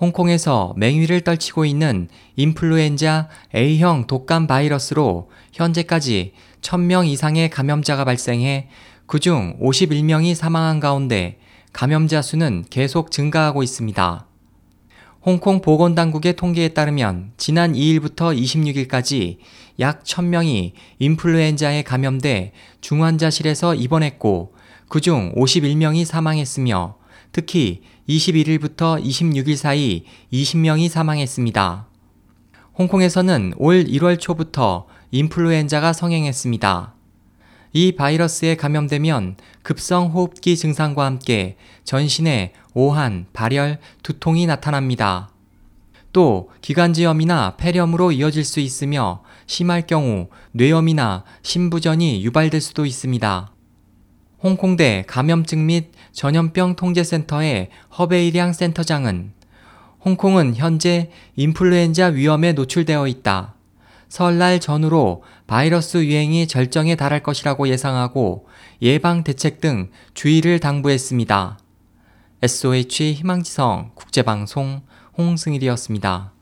홍콩에서 맹위를 떨치고 있는 인플루엔자 A형 독감 바이러스로 현재까지 1000명 이상의 감염자가 발생해 그중 51명이 사망한 가운데 감염자 수는 계속 증가하고 있습니다. 홍콩 보건당국의 통계에 따르면 지난 2일부터 26일까지 약 1000명이 인플루엔자에 감염돼 중환자실에서 입원했고 그중 51명이 사망했으며 특히 21일부터 26일 사이 20명이 사망했습니다. 홍콩에서는 올 1월 초부터 인플루엔자가 성행했습니다. 이 바이러스에 감염되면 급성 호흡기 증상과 함께 전신에 오한, 발열, 두통이 나타납니다. 또 기관지염이나 폐렴으로 이어질 수 있으며 심할 경우 뇌염이나 심부전이 유발될 수도 있습니다. 홍콩대 감염증 및 전염병 통제센터의 허베이량 센터장은 홍콩은 현재 인플루엔자 위험에 노출되어 있다. 설날 전후로 바이러스 유행이 절정에 달할 것이라고 예상하고 예방 대책 등 주의를 당부했습니다. SOH 희망지성 국제방송 홍승일이었습니다.